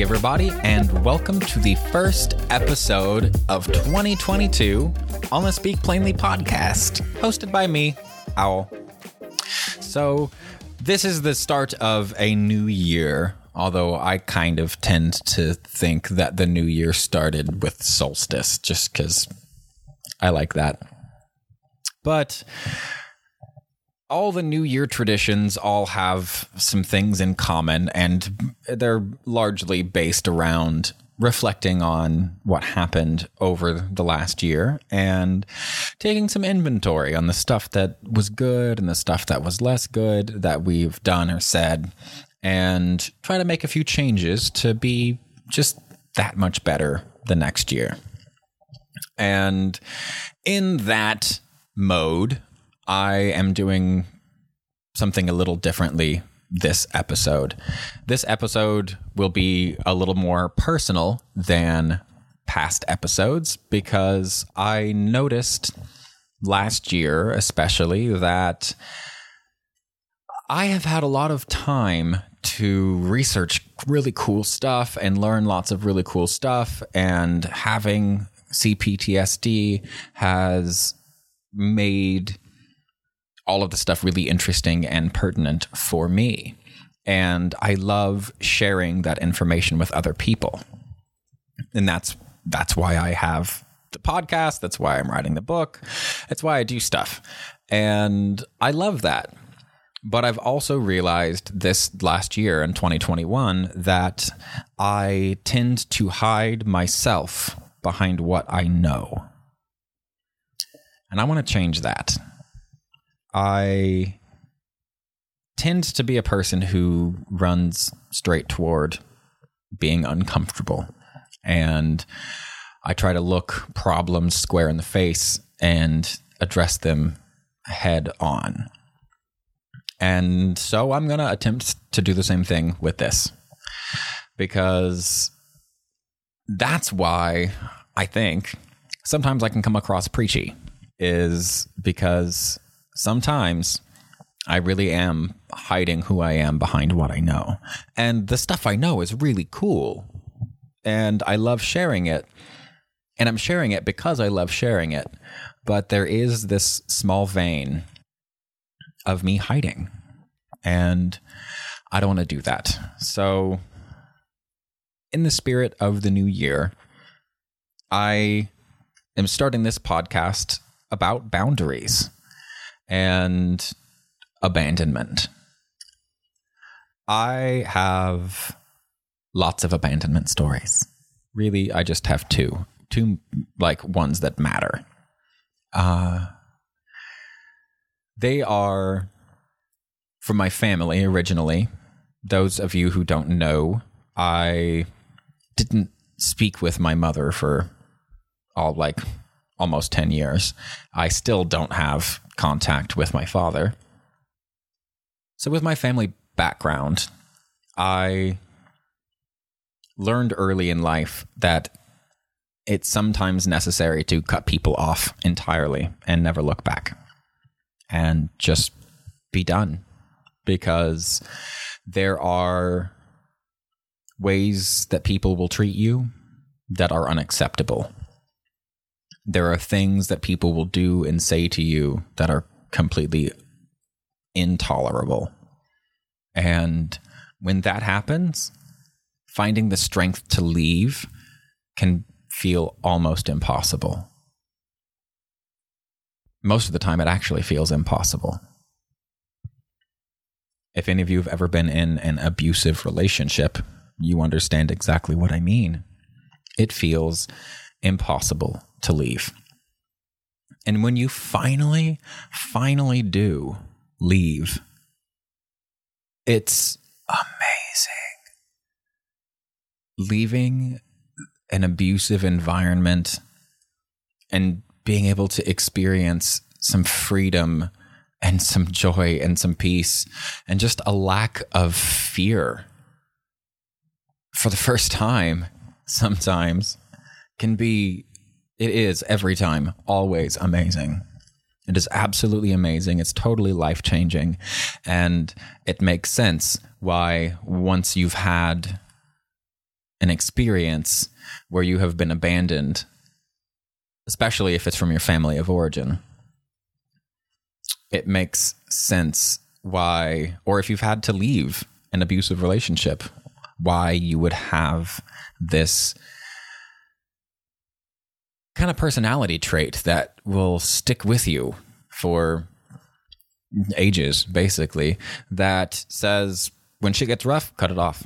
Everybody, and welcome to the first episode of 2022 on the Speak Plainly podcast, hosted by me, Owl. So, this is the start of a new year, although I kind of tend to think that the new year started with solstice just because I like that. But all the New Year traditions all have some things in common, and they're largely based around reflecting on what happened over the last year and taking some inventory on the stuff that was good and the stuff that was less good that we've done or said, and try to make a few changes to be just that much better the next year. And in that mode, I am doing something a little differently this episode. This episode will be a little more personal than past episodes because I noticed last year, especially, that I have had a lot of time to research really cool stuff and learn lots of really cool stuff. And having CPTSD has made all of the stuff really interesting and pertinent for me. And I love sharing that information with other people. And that's that's why I have the podcast, that's why I'm writing the book. That's why I do stuff. And I love that. But I've also realized this last year in 2021 that I tend to hide myself behind what I know. And I want to change that. I tend to be a person who runs straight toward being uncomfortable. And I try to look problems square in the face and address them head on. And so I'm going to attempt to do the same thing with this because that's why I think sometimes I can come across preachy, is because sometimes I really am hiding who I am behind what I know. And the stuff I know is really cool. And I love sharing it. And I'm sharing it because I love sharing it. But there is this small vein of me hiding. And I don't want to do that. So, in the spirit of the new year, I am starting this podcast about boundaries and abandonment. I have lots of abandonment stories. Really, I just have two, two like ones that matter. Uh, they are from my family originally. Those of you who don't know, I didn't speak with my mother for all like almost 10 years. I still don't have contact with my father. So, with my family background, I learned early in life that it's sometimes necessary to cut people off entirely and never look back and just be done because there are ways that people will treat you that are unacceptable there are things that people will do and say to you that are completely intolerable. And when that happens, finding the strength to leave can feel almost impossible. Most of the time, it actually feels impossible. If any of you have ever been in an abusive relationship, you understand exactly what I mean. It feels impossible to leave. And when you finally, finally do leave, it's amazing. Leaving an abusive environment and being able to experience some freedom and some joy and some peace and just a lack of fear for the first time sometimes can be it is every time, always amazing. It is absolutely amazing. It's totally life changing. And it makes sense why, once you've had an experience where you have been abandoned, especially if it's from your family of origin, it makes sense why, or if you've had to leave an abusive relationship, why you would have this kind of personality trait that will stick with you for ages, basically, that says when shit gets rough, cut it off.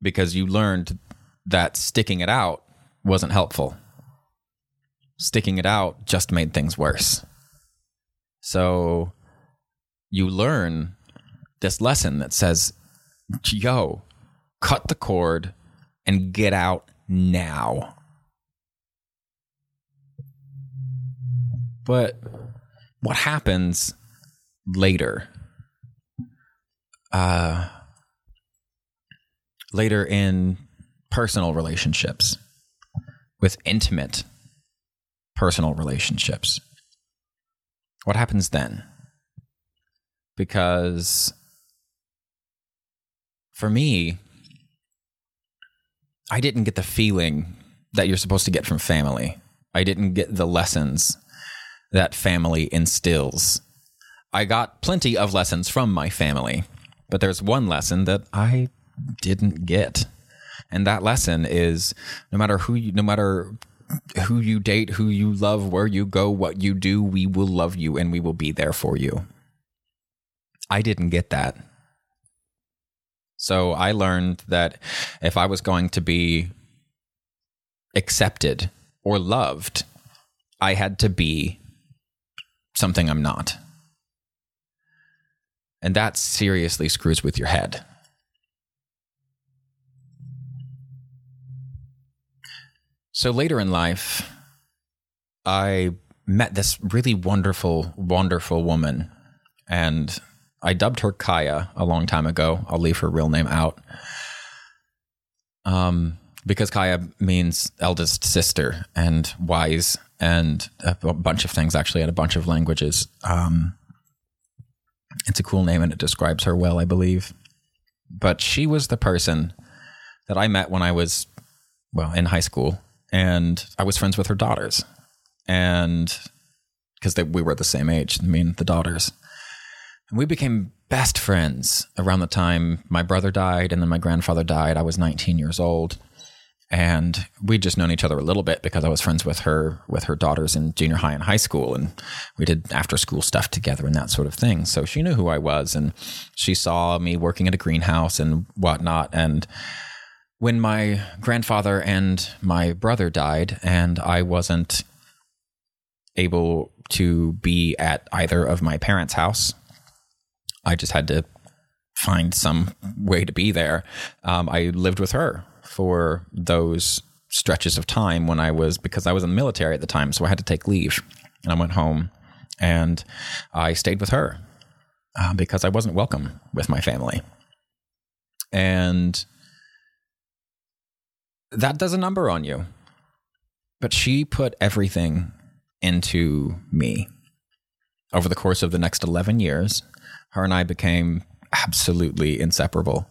Because you learned that sticking it out wasn't helpful. Sticking it out just made things worse. So you learn this lesson that says, yo, cut the cord and get out now. But what happens later? Uh, later in personal relationships, with intimate personal relationships. What happens then? Because for me, I didn't get the feeling that you're supposed to get from family. I didn't get the lessons that family instills. I got plenty of lessons from my family, but there's one lesson that I didn't get. And that lesson is no matter who you, no matter who you date, who you love, where you go, what you do, we will love you and we will be there for you. I didn't get that. So I learned that if I was going to be accepted or loved, I had to be something I'm not. And that seriously screws with your head. So later in life, I met this really wonderful, wonderful woman. And I dubbed her Kaya a long time ago. I'll leave her real name out. Um, because Kaya means eldest sister and wise and a bunch of things actually in a bunch of languages. Um, it's a cool name and it describes her well, I believe. But she was the person that I met when I was, well, in high school, and I was friends with her daughters, and because we were the same age, I mean the daughters, and we became best friends around the time my brother died and then my grandfather died. I was 19 years old and we'd just known each other a little bit because I was friends with her with her daughters in junior high and high school, and we did after school stuff together and that sort of thing. So she knew who I was, and she saw me working at a greenhouse and whatnot. And when my grandfather and my brother died, and I wasn't able to be at either of my parents' house, I just had to find some way to be there. Um, I lived with her for those stretches of time when I was because I was in the military at the time, so I had to take leave, and I went home and I stayed with her uh, because I wasn't welcome with my family, and that does a number on you. But she put everything into me. Over the course of the next 11 years, her and I became absolutely inseparable.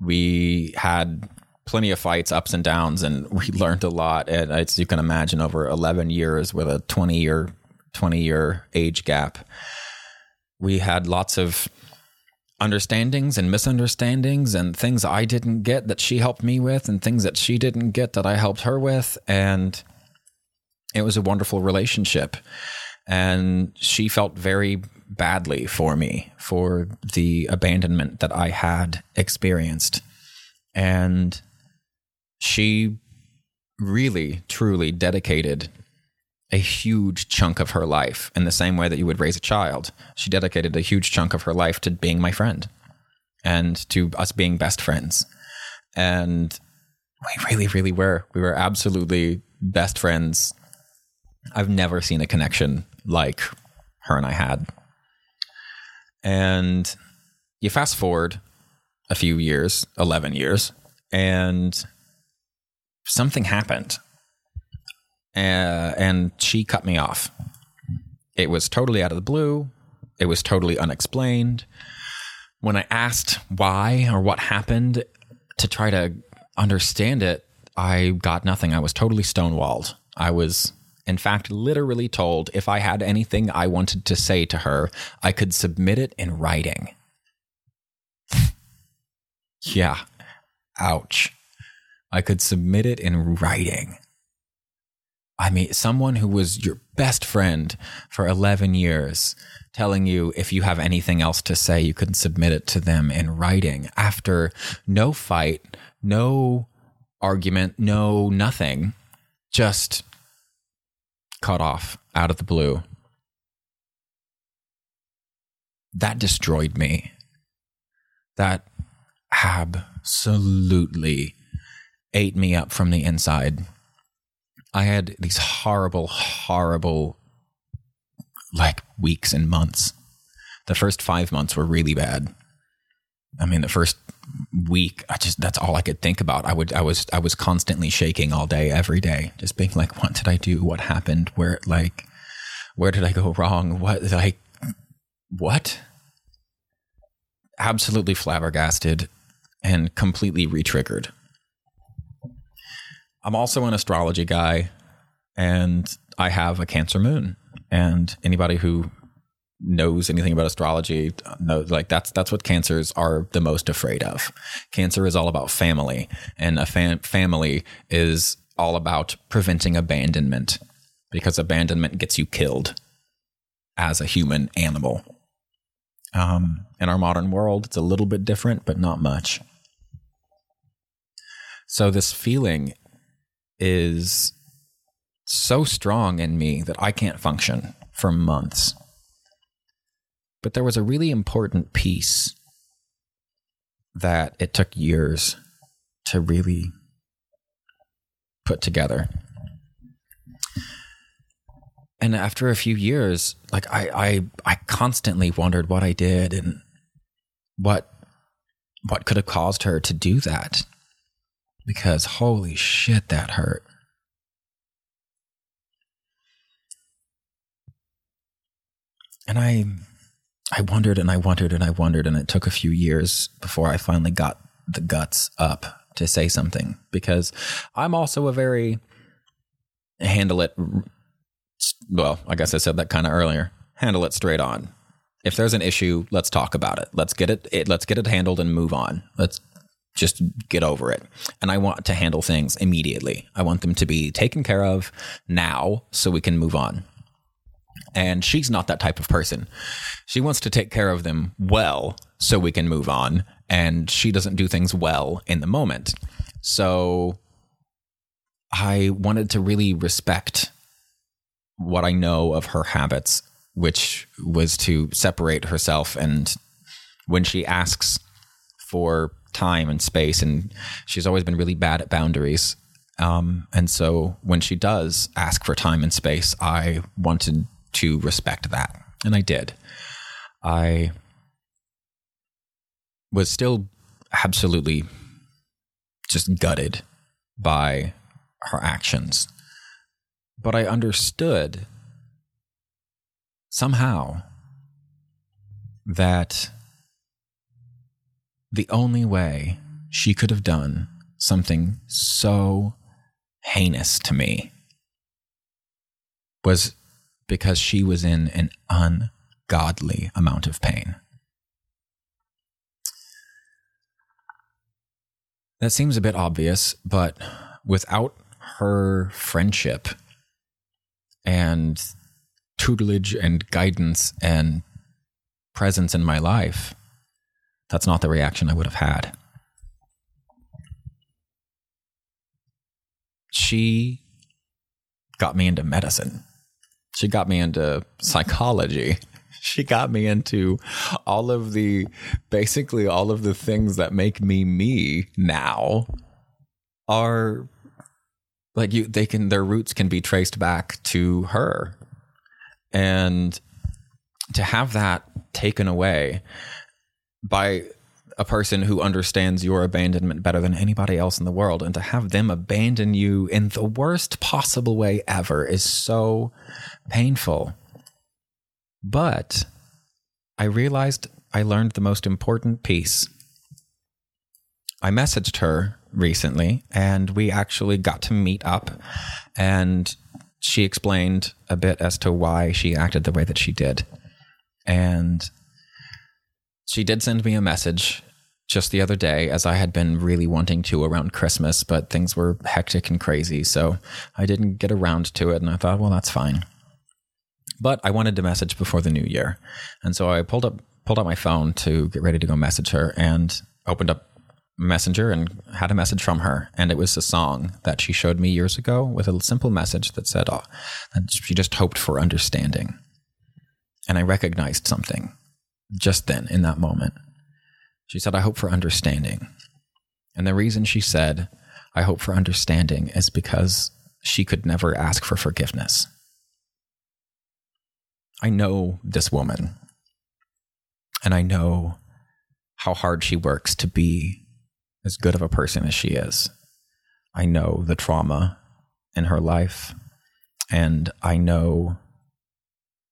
We had plenty of fights, ups and downs, and we learned a lot. And as you can imagine, over 11 years with a 20 year 20 year age gap, we had lots of understandings and misunderstandings and things I didn't get that she helped me with and things that she didn't get that I helped her with. And it was a wonderful relationship. And she felt very badly for me for the abandonment that I had experienced. And she really, truly dedicated a huge chunk of her life in the same way that you would raise a child. She dedicated a huge chunk of her life to being my friend and to us being best friends. And we really, really were. We were absolutely best friends. I've never seen a connection like her and I had. And you fast forward a few years, 11 years, and something happened. Uh, and she cut me off. It was totally out of the blue. It was totally unexplained. When I asked why or what happened, to try to understand it, I got nothing. I was totally stonewalled. I was, in fact, literally told if I had anything I wanted to say to her, I could submit it in writing. yeah. Ouch. I could submit it in writing. I mean, someone who was your best friend for 11 years telling you if you have anything else to say, you can submit it to them in writing after no fight, no argument, no nothing, just cut off out of the blue. That destroyed me. That absolutely ate me up from the inside. I had these horrible, horrible, like weeks and months. The first five months were really bad. I mean, the first week, I just that's all I could think about. I would, I was, I was constantly shaking all day, every day, just being like, "What did I do? What happened? Where, like, where did I go wrong? What, like, what?" Absolutely flabbergasted and completely retriggered. I'm also an astrology guy and I have a Cancer moon. And anybody who knows anything about astrology knows like that's that's what cancers are the most afraid of. Cancer is all about family and a fam- family is all about preventing abandonment because abandonment gets you killed as a human animal. Um, in our modern world, it's a little bit different, but not much. So this feeling is so strong in me that I can't function for months. But there was a really important piece that it took years to really put together. And after a few years, like I, I, I constantly wondered what I did and what, what could have caused her to do that because holy shit, that hurt. And I I wondered and I wondered and I wondered and it took a few years before I finally got the guts up to say something because I'm also a very handle it well, I guess I said that kind of earlier. Handle it straight on. If there's an issue, let's talk about it. Let's get it, it let's get it handled and move on. Let's just get over it. And I want to handle things immediately. I want them to be taken care of now so we can move on. And she's not that type of person. She wants to take care of them well so we can move on. And she doesn't do things well in the moment. So I wanted to really respect what I know of her habits, which was to separate herself. And when she asks for time and space, and she's always been really bad at boundaries. Um, and so when she does ask for time and space, I wanted to respect that, and I did. I was still absolutely just gutted by her actions, but I understood somehow that the only way she could have done something so heinous to me was because she was in an ungodly amount of pain. That seems a bit obvious, but without her friendship and tutelage and guidance and presence in my life, that's not the reaction I would have had. She got me into medicine. She got me into psychology. She got me into all of the basically all of the things that make me me now are like you they can their roots can be traced back to her. And to have that taken away by a person who understands your abandonment better than anybody else in the world and to have them abandon you in the worst possible way ever is so painful. But I realized I learned the most important piece. I messaged her recently and we actually got to meet up and she explained a bit as to why she acted the way that she did. And she did send me a message just the other day as I had been really wanting to around Christmas, but things were hectic and crazy. So I didn't get around to it. And I thought, well, that's fine. But I wanted to message before the new year. And so I pulled up pulled out my phone to get ready to go message her and opened up Messenger and had a message from her. And it was a song that she showed me years ago with a simple message that said oh, she just hoped for understanding. And I recognized something just then in that moment. She said, I hope for understanding. And the reason she said, I hope for understanding is because she could never ask for forgiveness. I know this woman, and I know how hard she works to be as good of a person as she is. I know the trauma in her life and I know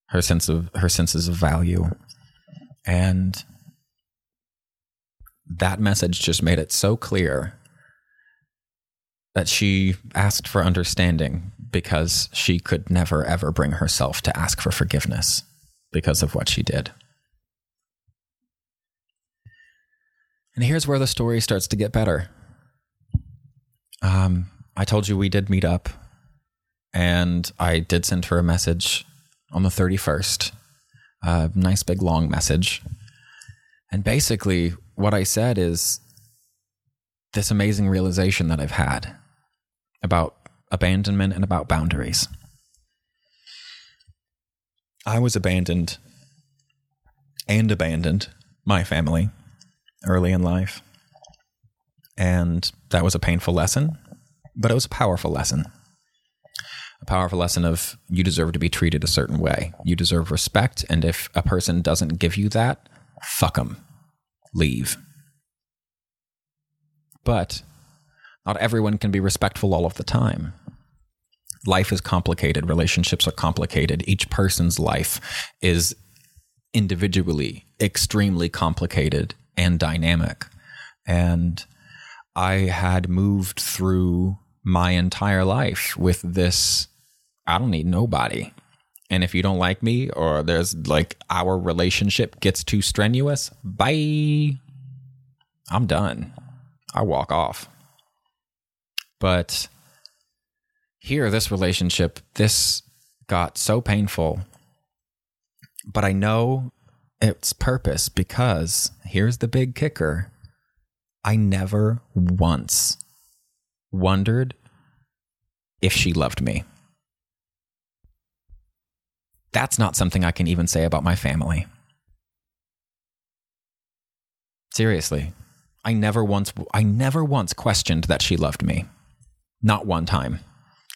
her sense of her senses of value and that message just made it so clear that she asked for understanding because she could never ever bring herself to ask for forgiveness because of what she did. And here's where the story starts to get better. Um, I told you we did meet up, and I did send her a message on the 31st. A nice big long message. And basically, what I said is this amazing realization that I've had about abandonment and about boundaries. I was abandoned and abandoned my family early in life. And that was a painful lesson, but it was a powerful lesson. A powerful lesson of you deserve to be treated a certain way. You deserve respect. And if a person doesn't give you that, fuck them. Leave. But not everyone can be respectful all of the time. Life is complicated, relationships are complicated. Each person's life is individually extremely complicated and dynamic. And I had moved through my entire life with this I don't need nobody. And if you don't like me or there's like our relationship gets too strenuous, bye. I'm done. I walk off. But here, this relationship, this got so painful. But I know its purpose because here's the big kicker I never once wondered if she loved me. That's not something I can even say about my family. Seriously. I never once I never once questioned that she loved me. Not one time.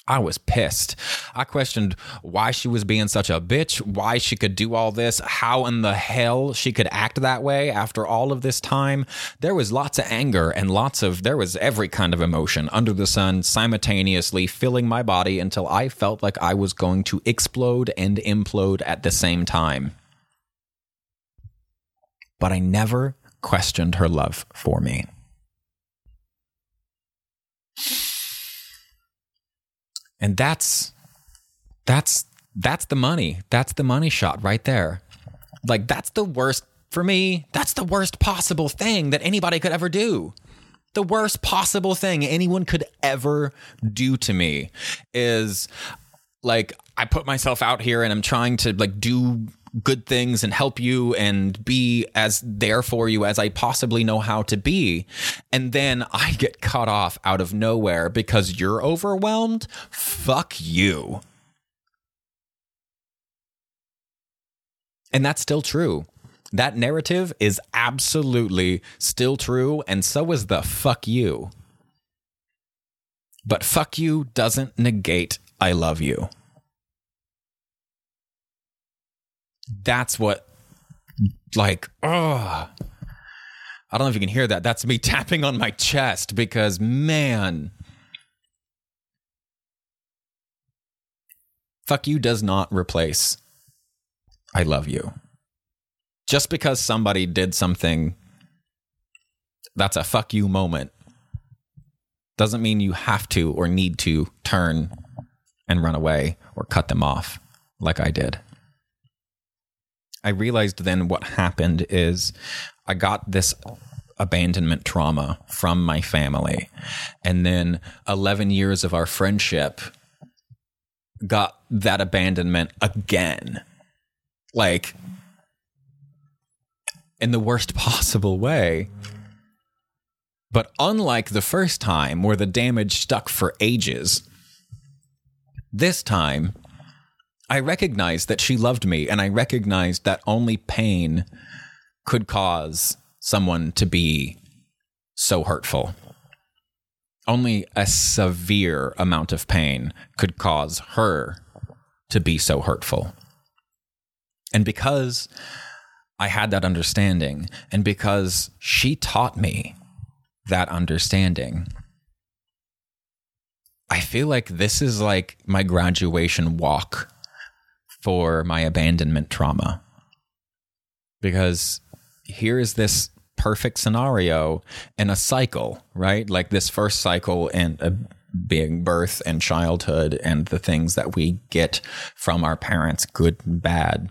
I was pissed. I questioned why she was being such a bitch, why she could do all this, how in the hell she could act that way after all of this time. There was lots of anger and lots of, there was every kind of emotion under the sun simultaneously filling my body until I felt like I was going to explode and implode at the same time. But I never questioned her love for me. And that's that's that's the money. That's the money shot right there. Like that's the worst for me. That's the worst possible thing that anybody could ever do. The worst possible thing anyone could ever do to me is like I put myself out here and I'm trying to like do good things and help you and be as there for you as I possibly know how to be. And then I get cut off out of nowhere because you're overwhelmed. Fuck you. And that's still true. That narrative is absolutely still true, and so is the fuck you. But fuck you doesn't negate I love you. That's what like oh I don't know if you can hear that. That's me tapping on my chest because man fuck you does not replace I love you. Just because somebody did something that's a fuck you moment. Doesn't mean you have to or need to turn and run away or cut them off like I did. I realized then what happened is I got this abandonment trauma from my family. And then 11 years of our friendship got that abandonment again. Like, in the worst possible way. But unlike the first time where the damage stuck for ages, this time I recognized that she loved me and I recognized that only pain could cause someone to be so hurtful. Only a severe amount of pain could cause her to be so hurtful. And because I had that understanding, and because she taught me that understanding, I feel like this is like my graduation walk for my abandonment trauma. Because here is this perfect scenario in a cycle, right? Like this first cycle and a uh, being birth and childhood and the things that we get from our parents, good and bad.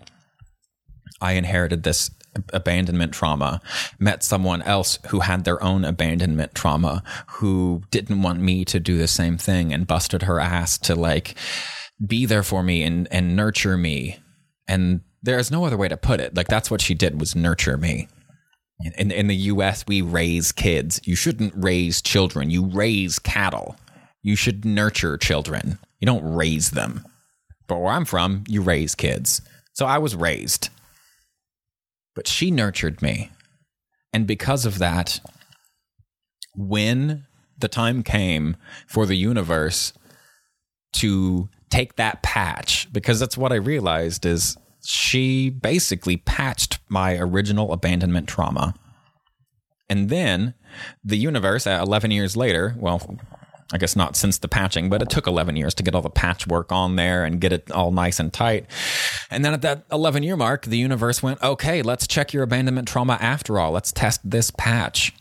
I inherited this abandonment trauma, met someone else who had their own abandonment trauma, who didn't want me to do the same thing and busted her ass to like be there for me and, and nurture me. And there's no other way to put it. Like that's what she did was nurture me. In, in the US, we raise kids. You shouldn't raise children. You raise cattle. You should nurture children. You don't raise them. But where I'm from, you raise kids. So I was raised. But she nurtured me. And because of that, when the time came for the universe to take that patch, because that's what I realized is she basically patched my original abandonment trauma. And then the universe, at 11 years later, well, I guess not since the patching, but it took 11 years to get all the patchwork on there and get it all nice and tight. And then at that 11 year mark, the universe went, okay, let's check your abandonment trauma after all. Let's test this patch.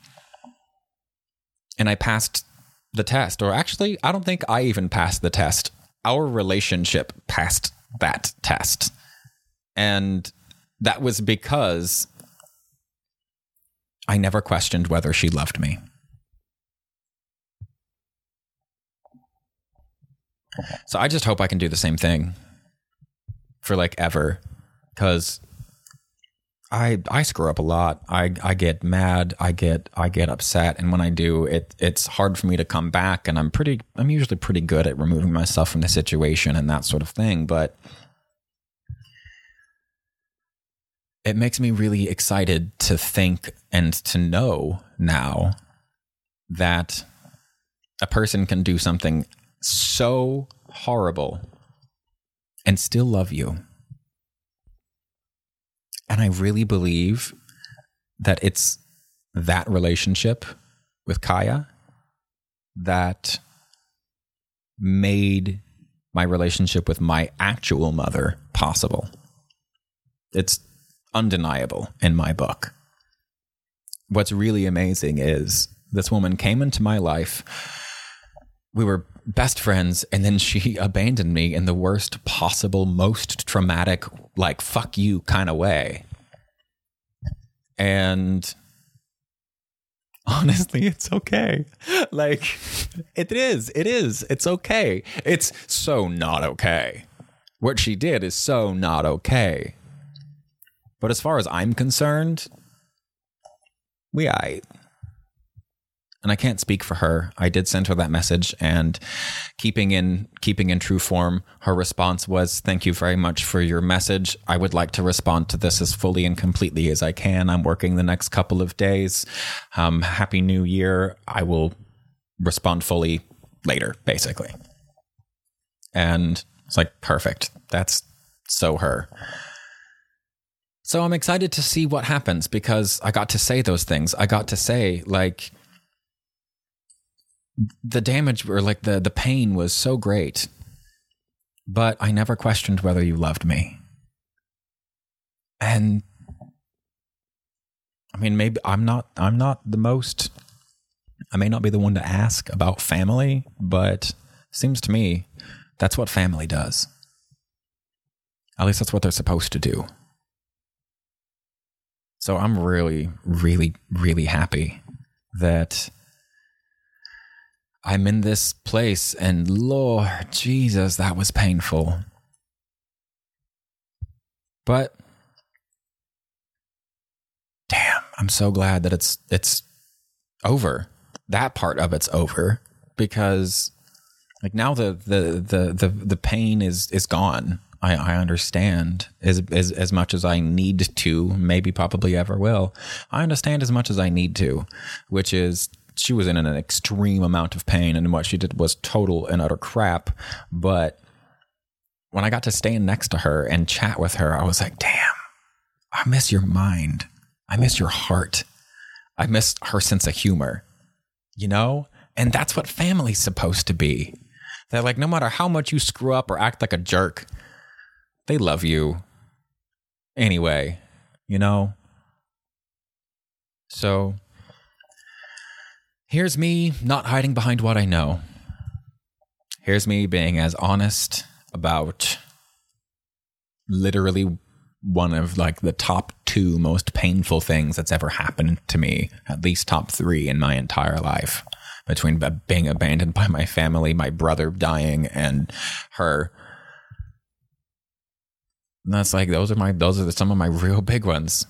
And I passed the test, or actually, I don't think I even passed the test. Our relationship passed that test. And that was because I never questioned whether she loved me. So I just hope I can do the same thing for like ever cuz I I screw up a lot. I I get mad, I get I get upset and when I do it it's hard for me to come back and I'm pretty I'm usually pretty good at removing myself from the situation and that sort of thing, but it makes me really excited to think and to know now that a person can do something so horrible and still love you. And I really believe that it's that relationship with Kaya that made my relationship with my actual mother possible. It's undeniable in my book. What's really amazing is this woman came into my life. We were best friends, and then she abandoned me in the worst possible, most traumatic, like, fuck you kind of way. And honestly, it's okay. Like, it is. It is. It's okay. It's so not okay. What she did is so not okay. But as far as I'm concerned, we I and I can't speak for her. I did send her that message and keeping in keeping in true form, her response was thank you very much for your message. I would like to respond to this as fully and completely as I can. I'm working the next couple of days. Um, happy new year. I will respond fully later, basically. And it's like perfect. That's so her. So I'm excited to see what happens because I got to say those things. I got to say like the damage or like the the pain was so great. But I never questioned whether you loved me. And I mean, maybe I'm not I'm not the most I may not be the one to ask about family, but seems to me that's what family does. At least that's what they're supposed to do. So I'm really, really, really happy that I'm in this place and Lord Jesus, that was painful. But damn, I'm so glad that it's it's over. That part of it's over because like now the the the the, the pain is is gone. I, I understand as, as as much as I need to, maybe probably ever will. I understand as much as I need to, which is she was in an extreme amount of pain and what she did was total and utter crap. But when I got to stand next to her and chat with her, I was like, damn, I miss your mind. I miss your heart. I miss her sense of humor, you know? And that's what family's supposed to be. That, like, no matter how much you screw up or act like a jerk, they love you anyway, you know? So here's me not hiding behind what I know. Here's me being as honest about literally one of like the top two most painful things that's ever happened to me, at least top three in my entire life between being abandoned by my family, my brother dying, and her. And that's like those are my those are some of my real big ones.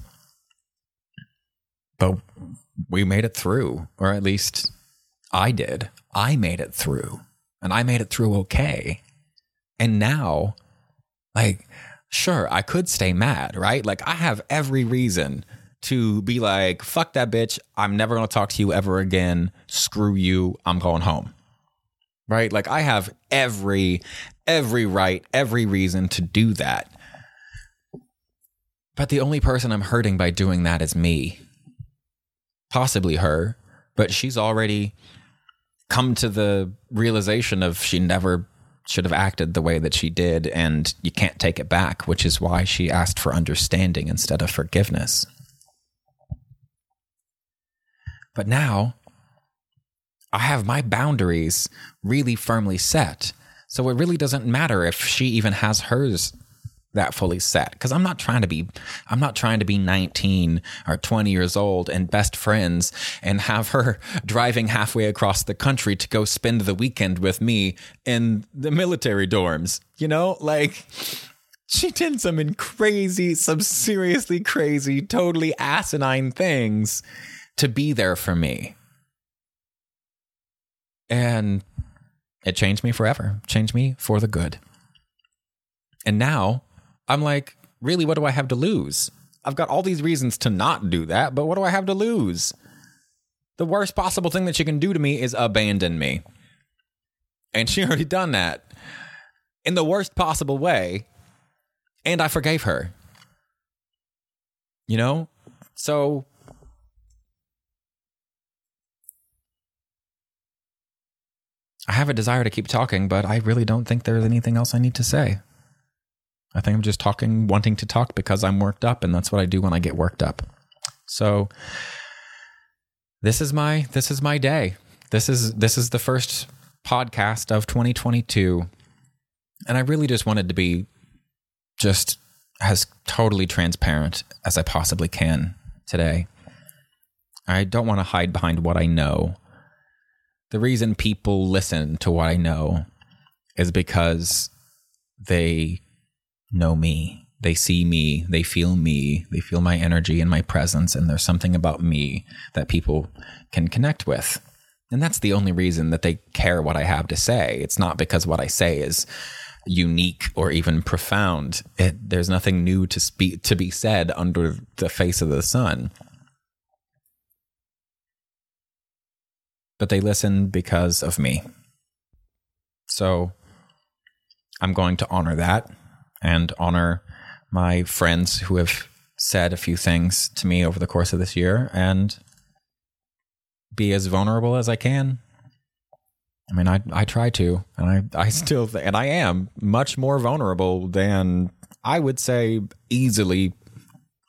But we made it through, or at least I did. I made it through, and I made it through okay. And now, like, sure, I could stay mad, right? Like, I have every reason to be like, fuck that bitch. I'm never going to talk to you ever again. Screw you. I'm going home. Right? Like, I have every, every right, every reason to do that. But the only person I'm hurting by doing that is me. Possibly her, but she's already come to the realization of she never should have acted the way that she did, and you can't take it back, which is why she asked for understanding instead of forgiveness. But now I have my boundaries really firmly set. So it really doesn't matter if she even has hers that fully set. Because i'm not trying to be i'm not trying to be 19 or 20 years old and best friends and have her driving halfway across the country to go spend the weekend with me in the military dorms you know? Like she did some crazy some seriously crazy totally asinine things to be there for me. And it changed me forever. Changed me for the good. And now I'm like, really, what do I have to lose? I've got all these reasons to not do that, but what do I have to lose? The worst possible thing that she can do to me is abandon me. And she already done that in the worst possible way. And I forgave her. You know? So I have a desire to keep talking, but I really don't think there's anything else I need to say. I think I'm just talking, wanting to talk because I'm worked up, and that's what I do when I get worked up. So this is my this is my day. This is this is the first podcast of 2022, and I really just wanted to be just as totally transparent as I possibly can today. I don't want to hide behind what I know. The reason people listen to what I know is because they know me. They see me, they feel me, they feel my energy and my presence, and there's something about me that people can connect with. And that's the only reason that they care what I have to say. It's not because what I say is unique or even profound. It, there's nothing new to speak to be said under the face of the sun. But they listen because of me. So I'm going to honor that and honor my friends who have said a few things to me over the course of this year and be as vulnerable as I can. I mean, I I try to, and I I still and I am much more vulnerable than I would say easily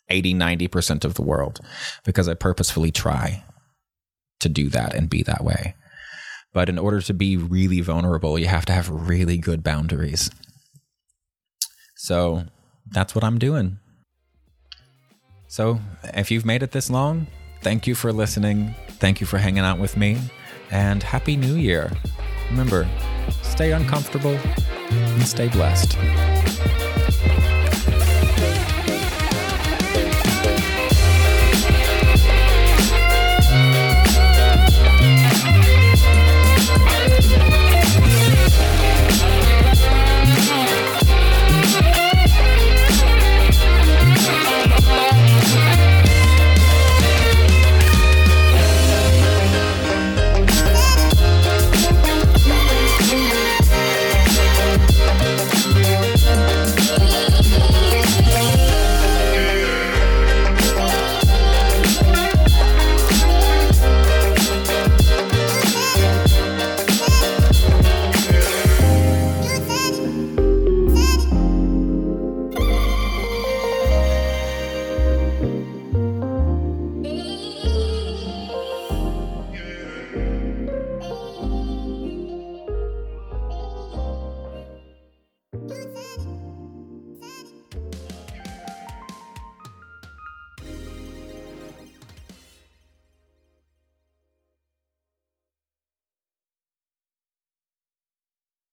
80, 90% of the world because I purposefully try to do that and be that way. But in order to be really vulnerable, you have to have really good boundaries. So that's what I'm doing. So if you've made it this long, thank you for listening. Thank you for hanging out with me. And Happy New Year. Remember, stay uncomfortable and stay blessed.